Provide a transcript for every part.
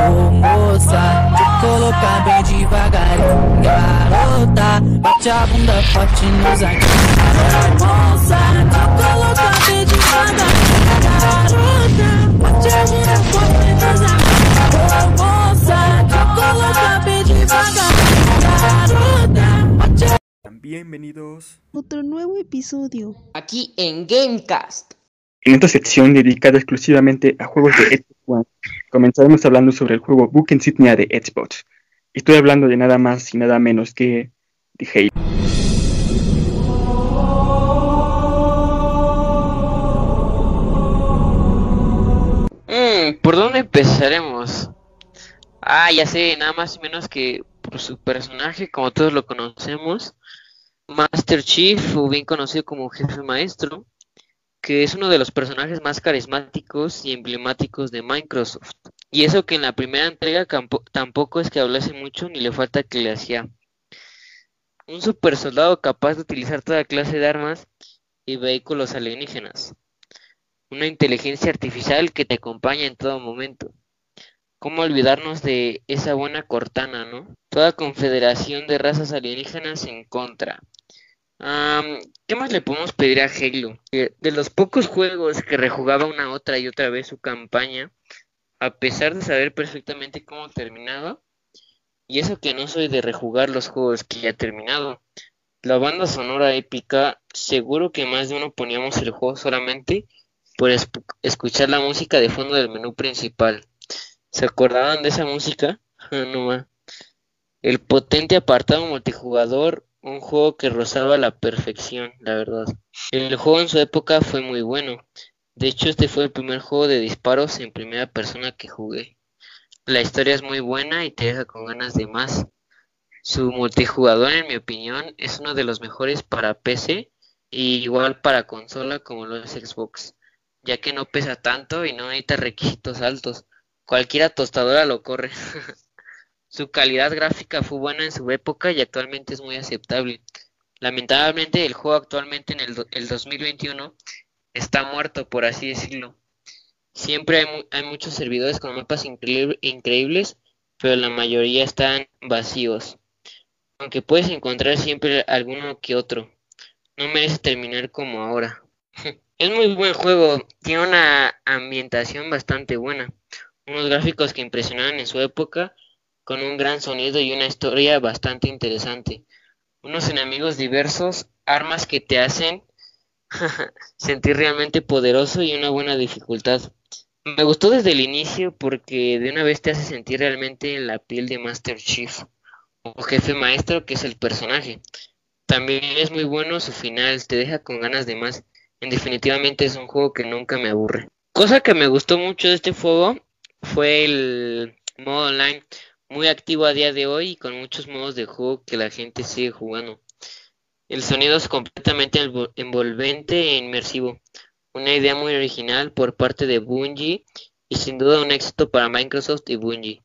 Ô moça, te colocar bem devagarinho Garota, bate a bunda forte nos aqui Ô moça, te colocar bem devagarinho Garota, bate a bunda forte nos aqui Ô moça, te colocar bem devagarinho Garota, bate a Bienvenidos. Otro nuevo episodio. aquí en Gamecast. En esta sección dedicada exclusivamente a juegos de Xbox One, comenzaremos hablando sobre el juego Book Insignia de Xbox. Estoy hablando de nada más y nada menos que de Halo. Mm, ¿Por dónde empezaremos? Ah, ya sé, nada más y menos que por su personaje, como todos lo conocemos, Master Chief, o bien conocido como Jefe Maestro, que es uno de los personajes más carismáticos y emblemáticos de Microsoft. Y eso que en la primera entrega tampoco es que hablase mucho ni le falta que le hacía. Un super soldado capaz de utilizar toda clase de armas y vehículos alienígenas. Una inteligencia artificial que te acompaña en todo momento. ¿Cómo olvidarnos de esa buena Cortana, no? Toda confederación de razas alienígenas en contra. ¿Qué más le podemos pedir a Halo? De los pocos juegos que rejugaba una otra y otra vez su campaña, a pesar de saber perfectamente cómo terminaba, y eso que no soy de rejugar los juegos que ya he terminado. La banda sonora épica, seguro que más de uno poníamos el juego solamente por escuchar la música de fondo del menú principal. ¿Se acordaban de esa música? No más. El potente apartado multijugador, un juego que rozaba la perfección, la verdad. El juego en su época fue muy bueno. De hecho, este fue el primer juego de disparos en primera persona que jugué. La historia es muy buena y te deja con ganas de más. Su multijugador, en mi opinión, es uno de los mejores para PC y igual para consola como lo es Xbox, ya que no pesa tanto y no necesita requisitos altos. Cualquiera tostadora lo corre. Su calidad gráfica fue buena en su época y actualmente es muy aceptable. Lamentablemente el juego actualmente en el, el 2021 está muerto, por así decirlo. Siempre hay, hay muchos servidores con mapas increíble- increíbles, pero la mayoría están vacíos. Aunque puedes encontrar siempre alguno que otro. No merece terminar como ahora. Es muy buen juego, tiene una ambientación bastante buena, unos gráficos que impresionaban en su época, con un gran sonido y una historia bastante interesante. Unos enemigos diversos, armas que te hacen sentir realmente poderoso y una buena dificultad. Me gustó desde el inicio porque de una vez te hace sentir realmente en la piel de Master Chief o jefe maestro que es el personaje. También es muy bueno su final, te deja con ganas de más. En definitivamente es un juego que nunca me aburre. Cosa que me gustó mucho de este juego fue el modo online muy activo a día de hoy y con muchos modos de juego que la gente sigue jugando. El sonido es completamente envol- envolvente e inmersivo. Una idea muy original por parte de Bungie y sin duda un éxito para Microsoft y Bungie.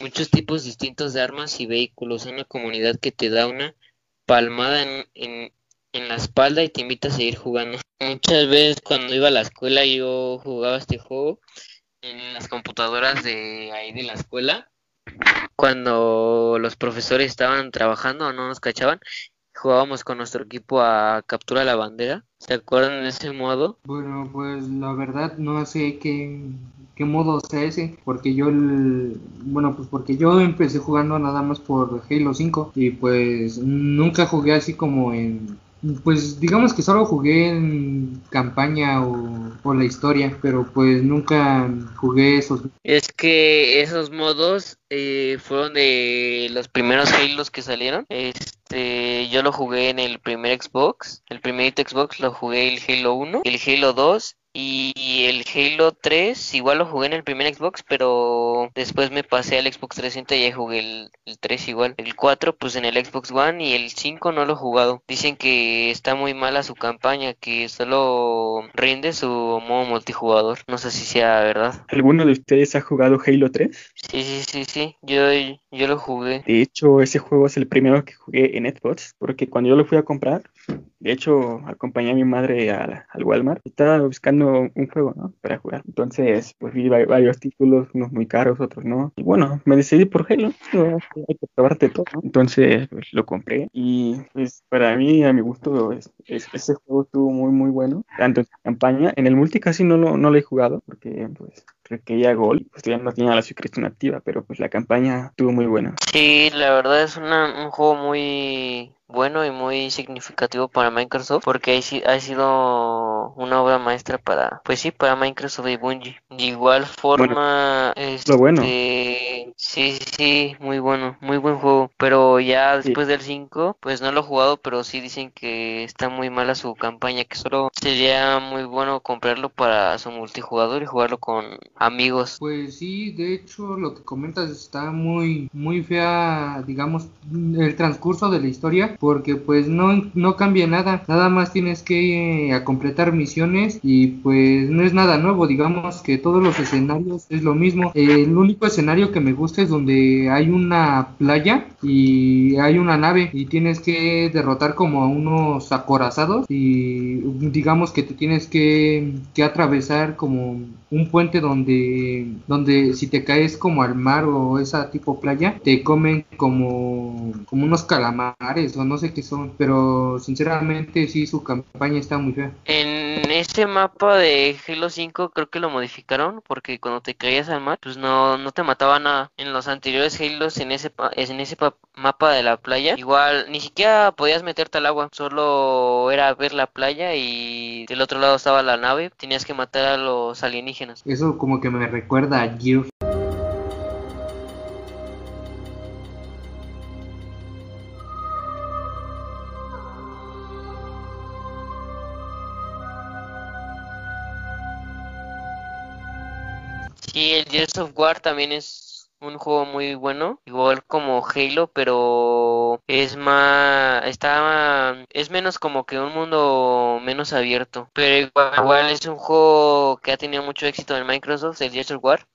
Muchos tipos distintos de armas y vehículos, una comunidad que te da una palmada en, en, en la espalda y te invita a seguir jugando. Muchas veces cuando iba a la escuela yo jugaba este juego en las computadoras de ahí de la escuela cuando los profesores estaban trabajando no nos cachaban, jugábamos con nuestro equipo a captura la bandera. ¿Se acuerdan de ese modo? Bueno, pues la verdad no sé qué, qué modo sea ese, porque yo, el- bueno, pues porque yo empecé jugando nada más por Halo 5 y pues nunca jugué así como en, pues digamos que solo jugué en campaña o, la historia, pero pues nunca jugué esos. Es que esos modos eh, fueron de los primeros Halos que salieron. Este, yo lo jugué en el primer Xbox. El primer Xbox lo jugué el Halo 1, el Halo 2 y el Halo 3. Igual lo jugué en el primer Xbox, pero después me pasé al Xbox 360 y ahí jugué el, el 3 igual. El 4 pues en el Xbox One y el 5 no lo he jugado. Dicen que está muy mala su campaña, que solo rinde su modo multijugador. No sé si sea verdad. ¿Alguno de ustedes ha jugado Halo 3? Sí, sí, sí, sí, yo, yo lo jugué. De hecho, ese juego es el primero que jugué en Xbox, porque cuando yo lo fui a comprar, De hecho, acompañé a mi madre al, al Walmart. Estaba buscando un juego, ¿no? Para jugar. Entonces, pues vi va- varios títulos, unos muy caros, otros no. Y bueno, me decidí por Halo. Hay que probarte todo. Entonces, pues lo compré. Y pues para mí, a mi gusto, es, es- ese juego estuvo muy, muy bueno. Tanto en campaña, en el multi casi no lo, no lo he jugado, porque pues requería gol. Pues todavía no tenía la suscripción activa, pero pues la campaña estuvo muy buena. Sí, la verdad es un juego muy bueno y muy significativo para Microsoft porque ha, si- ha sido una obra maestra para, pues sí, para Microsoft y Bungie. De igual forma, lo bueno. este, sí, sí, sí, muy bueno, muy buen juego. Pero ya Sí. después del 5, pues no lo he jugado, pero sí dicen que está muy mala su campaña, que solo sería muy bueno comprarlo para su multijugador y jugarlo con amigos. Pues sí, de hecho lo que comentas está muy muy fea, digamos, el transcurso de la historia, porque pues no no cambia nada, nada más tienes que eh, a completar misiones y pues no es nada nuevo, digamos que todos los escenarios es lo mismo. El único escenario que me gusta es donde hay una playa y hay una nave y tienes que derrotar como a unos acorazados y digamos que te tienes que, que atravesar como un puente donde donde si te caes como al mar o esa tipo playa te comen como como unos calamares o no sé qué son pero sinceramente sí su campaña está muy fea este mapa de Halo 5 creo que lo modificaron porque cuando te caías al mar pues no, no te mataba nada. En los anteriores Halos en ese en ese pa- mapa de la playa igual ni siquiera podías meterte al agua, solo era ver la playa y del otro lado estaba la nave, tenías que matar a los alienígenas. eso como que me recuerda a Gears Gears of War también es un juego muy bueno, igual como Halo, pero es más, está, es menos como que un mundo menos abierto, pero igual, igual es un juego que ha tenido mucho éxito en Microsoft, el Gears of War.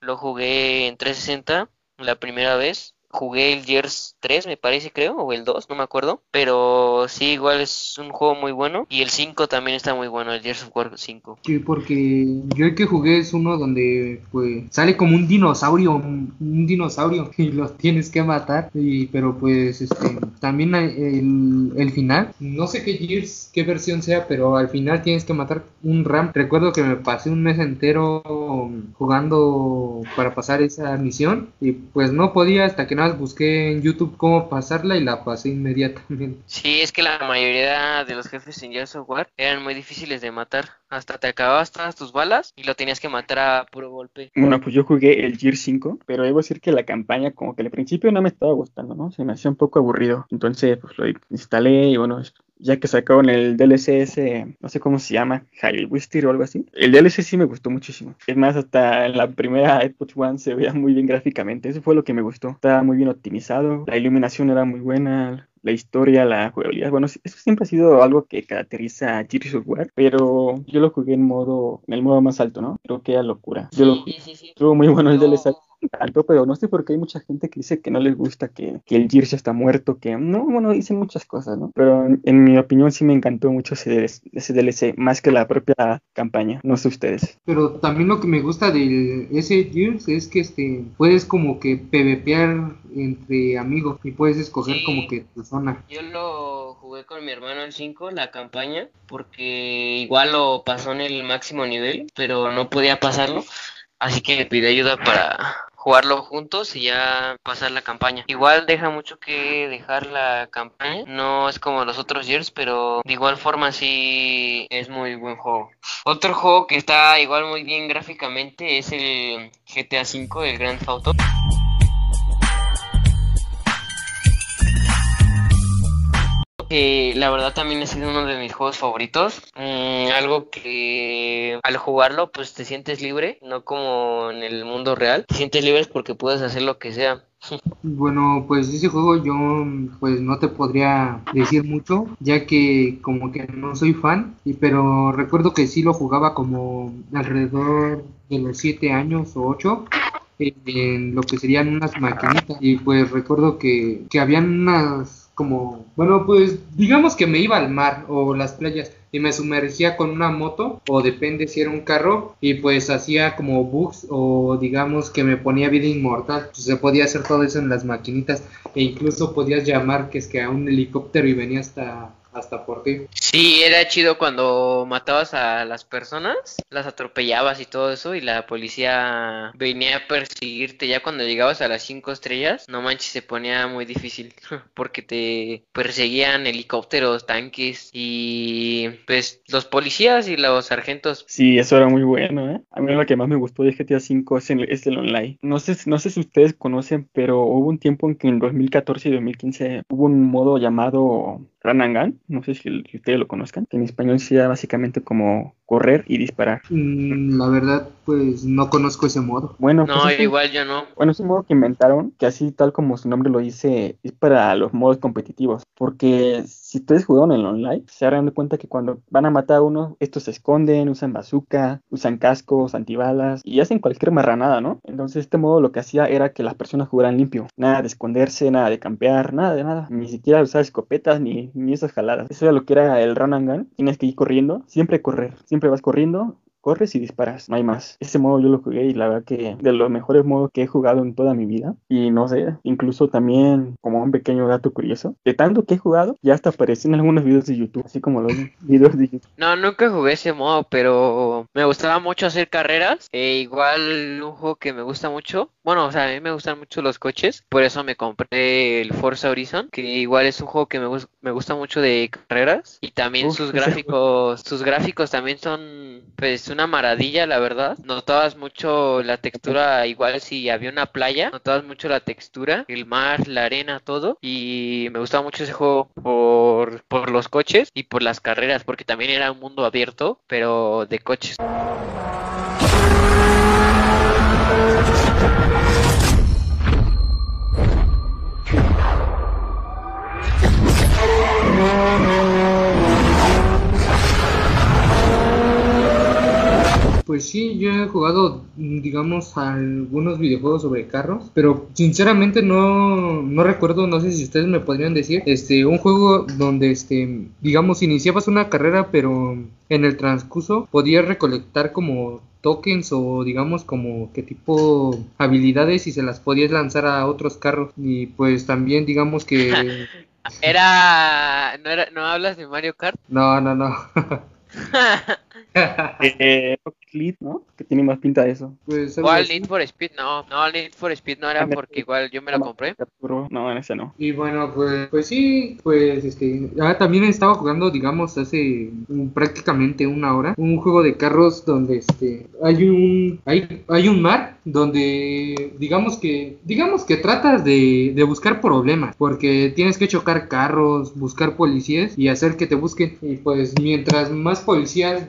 Lo jugué en 360 la primera vez. Jugué el Gears 3, me parece, creo, o el 2, no me acuerdo. Pero sí, igual es un juego muy bueno. Y el 5 también está muy bueno, el Gears of War 5. Sí, porque yo el que jugué es uno donde pues sale como un dinosaurio, un, dinosaurio y los tienes que matar. Y, pero pues este también el, el final, no sé qué Gears, qué versión sea, pero al final tienes que matar un Ram. Recuerdo que me pasé un mes entero jugando para pasar esa misión y pues no podía hasta que nada busqué en YouTube cómo pasarla y la pasé inmediatamente. Sí, es que la mayoría de los jefes en Gears of War eran muy difíciles de matar. Hasta te acababas todas tus balas y lo tenías que matar a puro golpe. Bueno, pues yo jugué el Gear 5, pero debo decir que la campaña como que al principio no me estaba gustando, ¿no? Se me hacía un poco aburrido. Entonces, pues lo instalé y bueno, ya que sacaron el DLC ese, no sé cómo se llama, Hyrule Wistir o algo así. El DLC sí me gustó muchísimo. Es más, hasta en la primera Xbox One se veía muy bien gráficamente. Eso fue lo que me gustó. Estaba muy bien optimizado, la iluminación era muy buena, la historia, la jugabilidad. Bueno, eso siempre ha sido algo que caracteriza a Gears of War, pero yo lo jugué en modo, en el modo más alto, ¿no? Creo que era locura. Yo lo sí, sí. Estuvo muy bueno el DLC tanto, pero no sé por qué hay mucha gente que dice que no les gusta, que, que el Gears está muerto, que no, bueno, dicen muchas cosas, ¿no? Pero en, en mi opinión sí me encantó mucho ese, DLC ese DLC, más que la propia campaña, no sé ustedes. Pero también lo que me gusta de ese Gears es que este puedes como que PvPear entre amigos y puedes escoger Sí. como que tu zona. Yo lo jugué con mi hermano el 5, la campaña, porque igual lo pasó en el máximo nivel, pero no podía pasarlo, así que le pedí ayuda para jugarlo juntos y ya pasar la campaña. Igual deja mucho que dejar la campaña, no es como los otros years, pero de igual forma sí es muy buen juego. Otro juego que está igual muy bien gráficamente es el GTA V, el Grand Theft Auto. Que la verdad también ha sido uno de mis juegos favoritos. Mm, algo que al jugarlo pues te sientes libre, no como en el mundo real. Te sientes libre porque puedes hacer lo que sea. Bueno, pues ese juego yo pues no te podría decir mucho, ya que como que no soy fan, y pero recuerdo que sí lo jugaba como alrededor de los 7 años o 8 en lo que serían unas maquinitas y pues recuerdo que, que habían unas como, bueno, pues digamos que me iba al mar o las playas y me sumergía con una moto o depende si era un carro y pues hacía como bugs o digamos que me ponía vida inmortal. Pues, se podía hacer todo eso en las maquinitas e incluso podías llamar que es que a un helicóptero y venía hasta hasta por ti. Sí, era chido cuando matabas a las personas, las atropellabas y todo eso, y la policía venía a perseguirte. Ya cuando llegabas a las cinco estrellas, no manches, se ponía muy difícil, porque te perseguían helicópteros, tanques y pues los policías y los sargentos. Sí, eso era muy bueno, ¿eh? A mí lo que más me gustó de GTA V es el, es el online. No sé, no sé si ustedes conocen, pero hubo un tiempo en que en 2014 y 2015 hubo un modo llamado Gun, no sé si, ustedes lo conozcan, que en español sería básicamente como correr y disparar. Mm, la verdad, pues no conozco ese modo. Bueno, no, pues igual yo no. Bueno, es un modo que inventaron, que así tal como su nombre lo dice, es para los modos competitivos, porque si ustedes jugaron en online, se darán cuenta que cuando van a matar a uno, estos se esconden, usan bazooka, usan cascos, antibalas y hacen cualquier marranada, ¿no? Entonces este modo lo que hacía era que las personas jugaran limpio, nada de esconderse, nada de campear, nada de nada, ni siquiera usar escopetas ni, ni esas jaladas. Eso era lo que era el run and gun, tienes que ir corriendo, siempre correr, siempre vas corriendo, corres y disparas, no hay más. Ese modo yo lo jugué y la verdad que de los mejores modos que he jugado en toda mi vida. Y no sé, incluso también como un pequeño dato curioso, de tanto que he jugado, ya hasta aparecí en algunos videos de YouTube, así como los videos de. No, nunca jugué ese modo, pero me gustaba mucho hacer carreras. E igual un juego que me gusta mucho, bueno, o sea, a mí me gustan mucho los coches, por eso me compré el Forza Horizon, que igual es un juego que me, me gusta mucho de carreras. Y también sus gráficos, sus gráficos también son pues una maravilla, la verdad. Notabas mucho la textura, igual si había una playa, notabas mucho la textura, el mar, la arena, todo. Y me gustaba mucho ese juego por, por los coches y por las carreras, porque también era un mundo abierto, pero de coches. Pues sí, yo he jugado, digamos, algunos videojuegos sobre carros, pero sinceramente no, no recuerdo, no sé si ustedes me podrían decir, este, un juego donde, este, digamos, iniciabas una carrera, pero en el transcurso podías recolectar como tokens o digamos como qué tipo habilidades y se las podías lanzar a otros carros. Y pues también digamos que era no era no hablas de Mario Kart no no no eh, Lead, ¿no? Que tiene más pinta de eso. Pues, igual Need for Speed no, no, Need for Speed no era porque igual yo me lo compré. No, en ese no. Y bueno, pues, pues sí, pues este, ah, también estaba jugando, digamos, hace prácticamente una hora, un juego de carros donde este, hay un, hay, hay un mar donde, digamos que, digamos que tratas de, de buscar problemas, porque tienes que chocar carros, buscar policías y hacer que te busquen. Y pues mientras más policías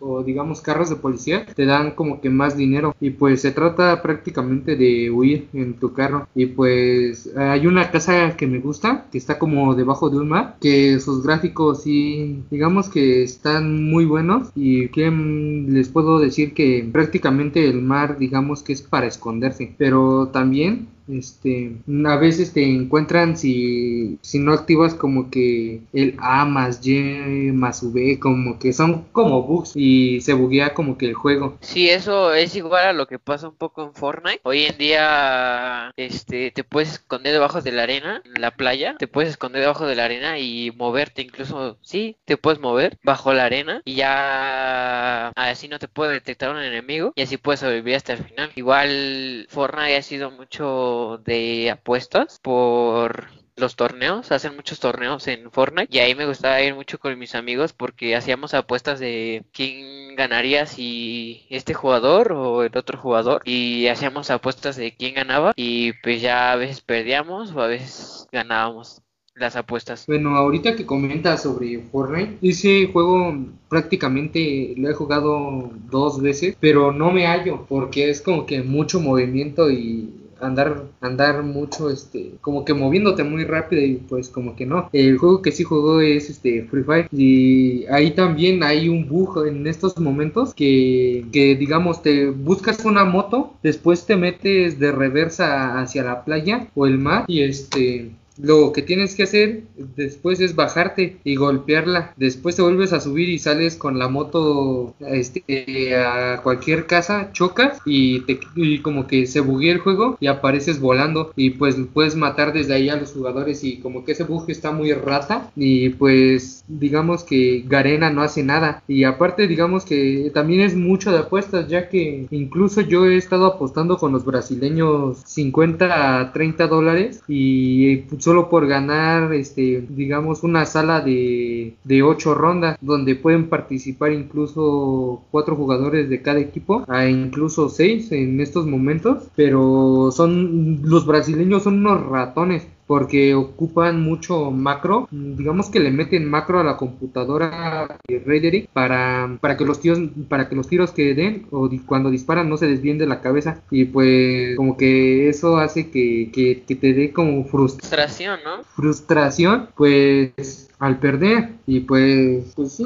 o digamos carros de policía te dan como que más dinero. Y pues se trata prácticamente de huir en tu carro. Y pues hay una casa que me gusta que está como debajo de un mar que sus gráficos sí digamos que están muy buenos. Y que les puedo decir que prácticamente el mar digamos que es para esconderse. Pero también este a veces te encuentran si, si no activas como que el A más Y más V como que son como bugs y se buguea como que el juego. Sí eso es igual a lo que pasa un poco en Fortnite. Hoy en día este te puedes esconder debajo de la arena en la playa te puedes esconder debajo de la arena y moverte incluso sí te puedes mover bajo la arena y ya así no te puede detectar un enemigo y así puedes sobrevivir hasta el final. Igual Fortnite ha sido mucho de apuestas por los torneos, hacen muchos torneos en Fortnite y ahí me gustaba ir mucho con mis amigos porque hacíamos apuestas de quién ganaría si este jugador o el otro jugador y hacíamos apuestas de quién ganaba y pues ya a veces perdíamos o a veces ganábamos las apuestas. Bueno, ahorita que comentas sobre Fortnite, ese juego prácticamente lo he jugado dos veces, pero no me hallo porque es como que mucho movimiento y andar andar mucho este como que moviéndote muy rápido y pues como que no. El juego que sí jugó es este Free Fire. Y ahí también hay un bug en estos momentos que, que digamos te buscas una moto después te metes de reversa hacia la playa o el mar y este lo que tienes que hacer después es bajarte y golpearla. Después te vuelves a subir y sales con la moto este, a cualquier casa, chocas y, te, como que se buguea el juego y apareces volando y pues puedes matar desde ahí a los jugadores y como que ese bug está muy rata y pues digamos que Garena no hace nada y aparte digamos que también es mucho de apuestas ya que incluso yo he estado apostando con los brasileños 50 a 30 dólares y solo por ganar este digamos una sala de, de 8 rondas donde pueden participar incluso cuatro jugadores de cada equipo a incluso 6 en estos momentos pero son los brasileños son unos ratones porque ocupan mucho macro, digamos que le meten macro a la computadora de Raiderick para, para que los tiros, para que los tiros que den o cuando disparan no se desvíen de la cabeza. Y pues como que eso hace que, que, que te dé como frustración, ¿no? Frustración, pues al perder. Y pues pues sí,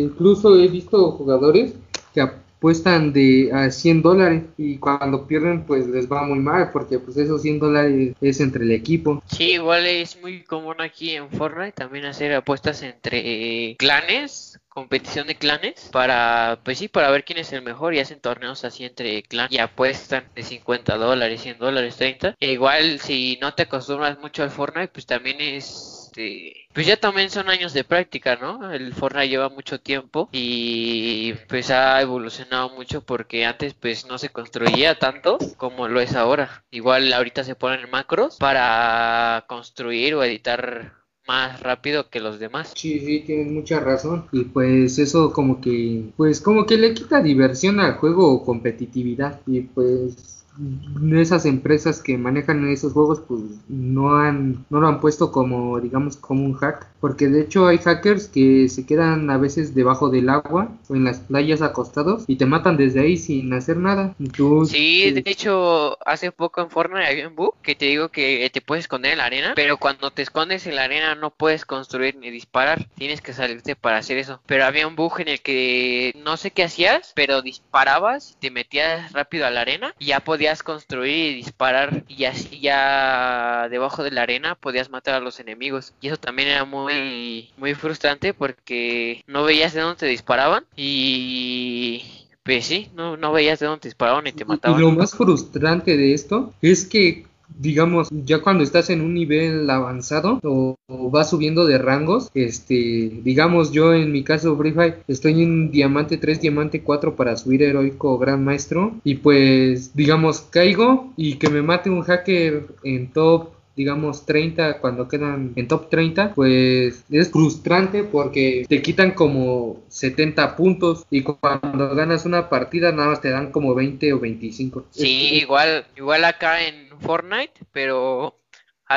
incluso he visto jugadores que apuestan de a 100 dólares y cuando pierden pues les va muy mal porque pues esos 100 dólares es entre el equipo. Sí, igual es muy común aquí en Fortnite también hacer apuestas entre clanes competición de clanes para, pues sí, para ver quién es el mejor y hacen torneos así entre clanes y apuestan de 50 dólares, 100 dólares, 30. E igual si no te acostumbras mucho al Fortnite, pues también es este, pues ya también son años de práctica, ¿no? El Fortnite lleva mucho tiempo y pues ha evolucionado mucho porque antes pues no se construía tanto como lo es ahora. Igual ahorita se ponen macros para construir o editar más rápido que los demás. Sí, sí, tienes mucha razón. Y pues eso como que, pues como que le quita diversión al juego o competitividad. Y pues esas empresas que manejan esos juegos pues no han no lo han puesto como digamos como un hack porque de hecho hay hackers que se quedan a veces debajo del agua o en las playas acostados y te matan desde ahí sin hacer nada. Sí de hecho hace poco en Fortnite había un bug que te digo que te puedes esconder en la arena pero cuando te escondes en la arena no puedes construir ni disparar. Tienes que salirte para hacer eso. Pero había un bug en el que no sé qué hacías pero disparabas te metías rápido a la arena y ya podías construir y disparar y así ya debajo de la arena podías matar a los enemigos. Y eso también era muy muy frustrante porque no veías de dónde te disparaban y pues sí, no, no veías de dónde te disparaban y te mataban. Y lo más frustrante de esto es que digamos, ya cuando estás en un nivel avanzado o, vas subiendo de rangos, este, digamos yo en mi caso Free Fire estoy en diamante 3, diamante 4 para subir heroico gran maestro y pues digamos caigo y que me mate un hacker en top digamos 30 cuando quedan en top 30 pues es frustrante porque te quitan como 70 puntos y cuando ganas una partida nada más te dan como 20 o 25 sí igual igual acá en Fortnite pero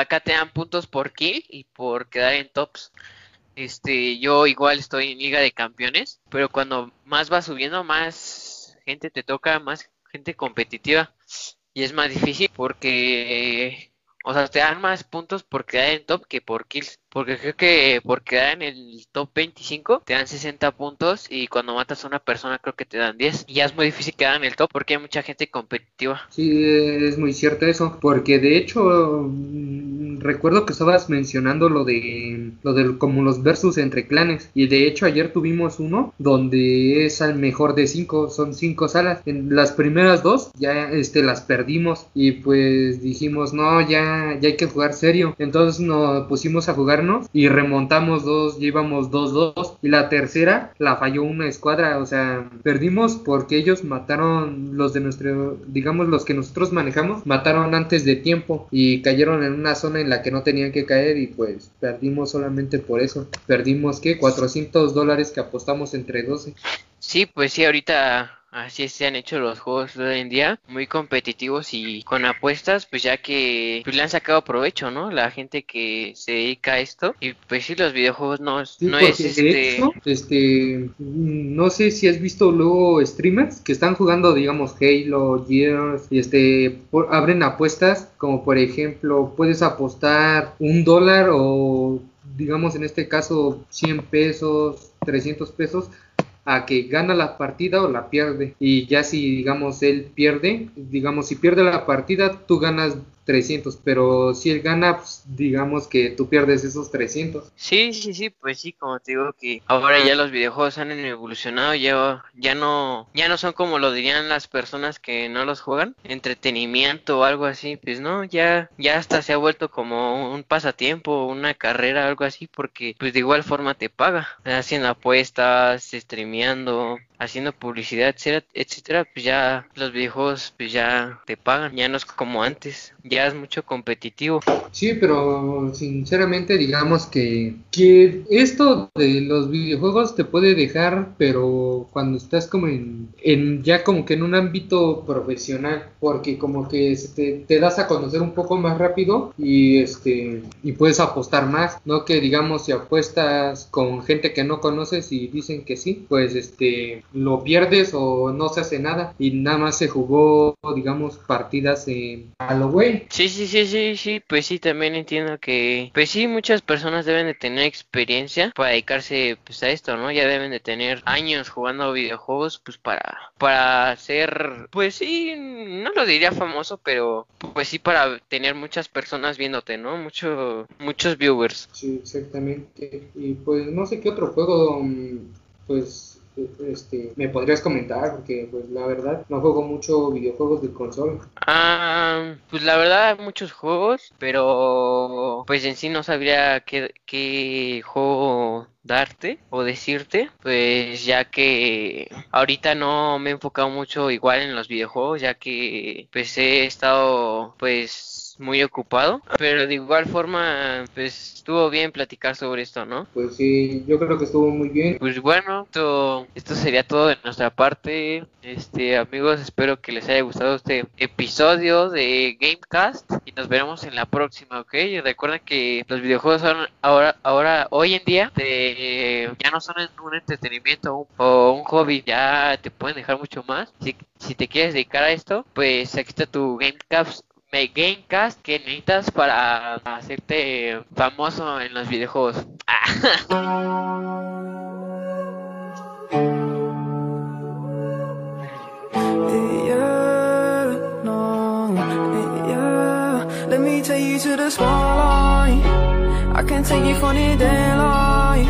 acá te dan puntos por kill y por quedar en tops. Este yo igual estoy en liga de campeones pero cuando más va subiendo más gente te toca más gente competitiva. Y es más difícil porque o sea, te dan más puntos por quedar en top que por kills. Porque creo que por quedar en el top 25 te dan 60 puntos y cuando matas a una persona creo que te dan 10. Y ya es muy difícil quedar en el top porque hay mucha gente competitiva. Sí, es muy cierto eso. Porque de hecho, recuerdo que estabas mencionando lo de lo de como los versus entre clanes y de hecho ayer tuvimos uno donde es al mejor de cinco son cinco salas en las primeras dos ya este las perdimos y pues dijimos no ya ya hay que jugar serio entonces nos pusimos a y remontamos dos llevamos dos dos y la tercera la falló una escuadra o sea perdimos porque ellos mataron los de nuestro digamos los que nosotros manejamos mataron antes de tiempo y cayeron en una zona en la que no tenían que caer y pues perdimos solamente por eso. Perdimos que 400 dólares que apostamos entre 12. Sí, pues sí, ahorita así se han hecho los juegos de hoy en día, muy competitivos y con apuestas, pues ya que pues, le han sacado provecho, ¿no? La gente que se dedica a esto y pues sí, los videojuegos no, no es este... este... No sé si has visto luego streamers que están jugando, digamos, Halo, Gears y este, abren apuestas como por ejemplo, puedes apostar un dólar o digamos en este caso 100 pesos, 300 pesos a que gana la partida o la pierde. Y ya si, digamos, él pierde, digamos, si pierde la partida, tú ganas 300, pero si él gana, pues, digamos que tú pierdes esos 300. Sí, sí, sí, pues sí, como te digo que ahora ya los videojuegos han evolucionado, ya, ya no, ya no son como lo dirían las personas que no los juegan, entretenimiento o algo así, pues no, ya, ya hasta se ha vuelto como un pasatiempo, una carrera, algo así, porque pues de igual forma te paga, haciendo apuestas, streameando, haciendo publicidad, etcétera, pues ya los videojuegos pues ya te pagan, ya no es como antes, ya es mucho competitivo. Sí, pero sinceramente digamos que, que esto de los videojuegos te puede dejar, pero cuando estás como en, en ya como que en un ámbito profesional, porque como que te, te das a conocer un poco más rápido y este y puedes apostar más, no que digamos si apuestas con gente que no conoces y dicen que sí, pues este lo pierdes o no se hace nada y nada más se jugó digamos partidas en Halloween. Sí, sí, sí, sí, sí, pues sí, también entiendo que pues sí, muchas personas deben de tener experiencia para dedicarse pues a esto, ¿no? Ya deben de tener años jugando videojuegos pues para para ser pues sí, no lo diría famoso, pero pues sí para tener muchas personas viéndote, ¿no? Mucho muchos viewers. Sí, exactamente. Y pues no sé qué otro juego mm, pues este, me podrías comentar porque pues la verdad no juego mucho videojuegos de consola. Ah, pues la verdad muchos juegos, pero pues en sí no sabría qué, qué juego darte o decirte, pues ya que ahorita no me he enfocado mucho igual en los videojuegos, ya que pues he estado pues muy ocupado, pero de igual forma, pues estuvo bien platicar sobre esto, ¿no? Pues sí, yo creo que estuvo muy bien. Pues bueno, esto, esto sería todo de nuestra parte. Este, amigos, espero que les haya gustado este episodio de Gamecast y nos veremos en la próxima, ¿ok? Y recuerden que los videojuegos son ahora, ahora, hoy en día, ya no son un entretenimiento o un hobby, ya te pueden dejar mucho más. Si, si te quieres dedicar a esto, pues aquí está tu Gamecast Gamecast que necesitas para hacerte famoso en los videojuegos. Let me take you to the spotlight. I can take you funny day life.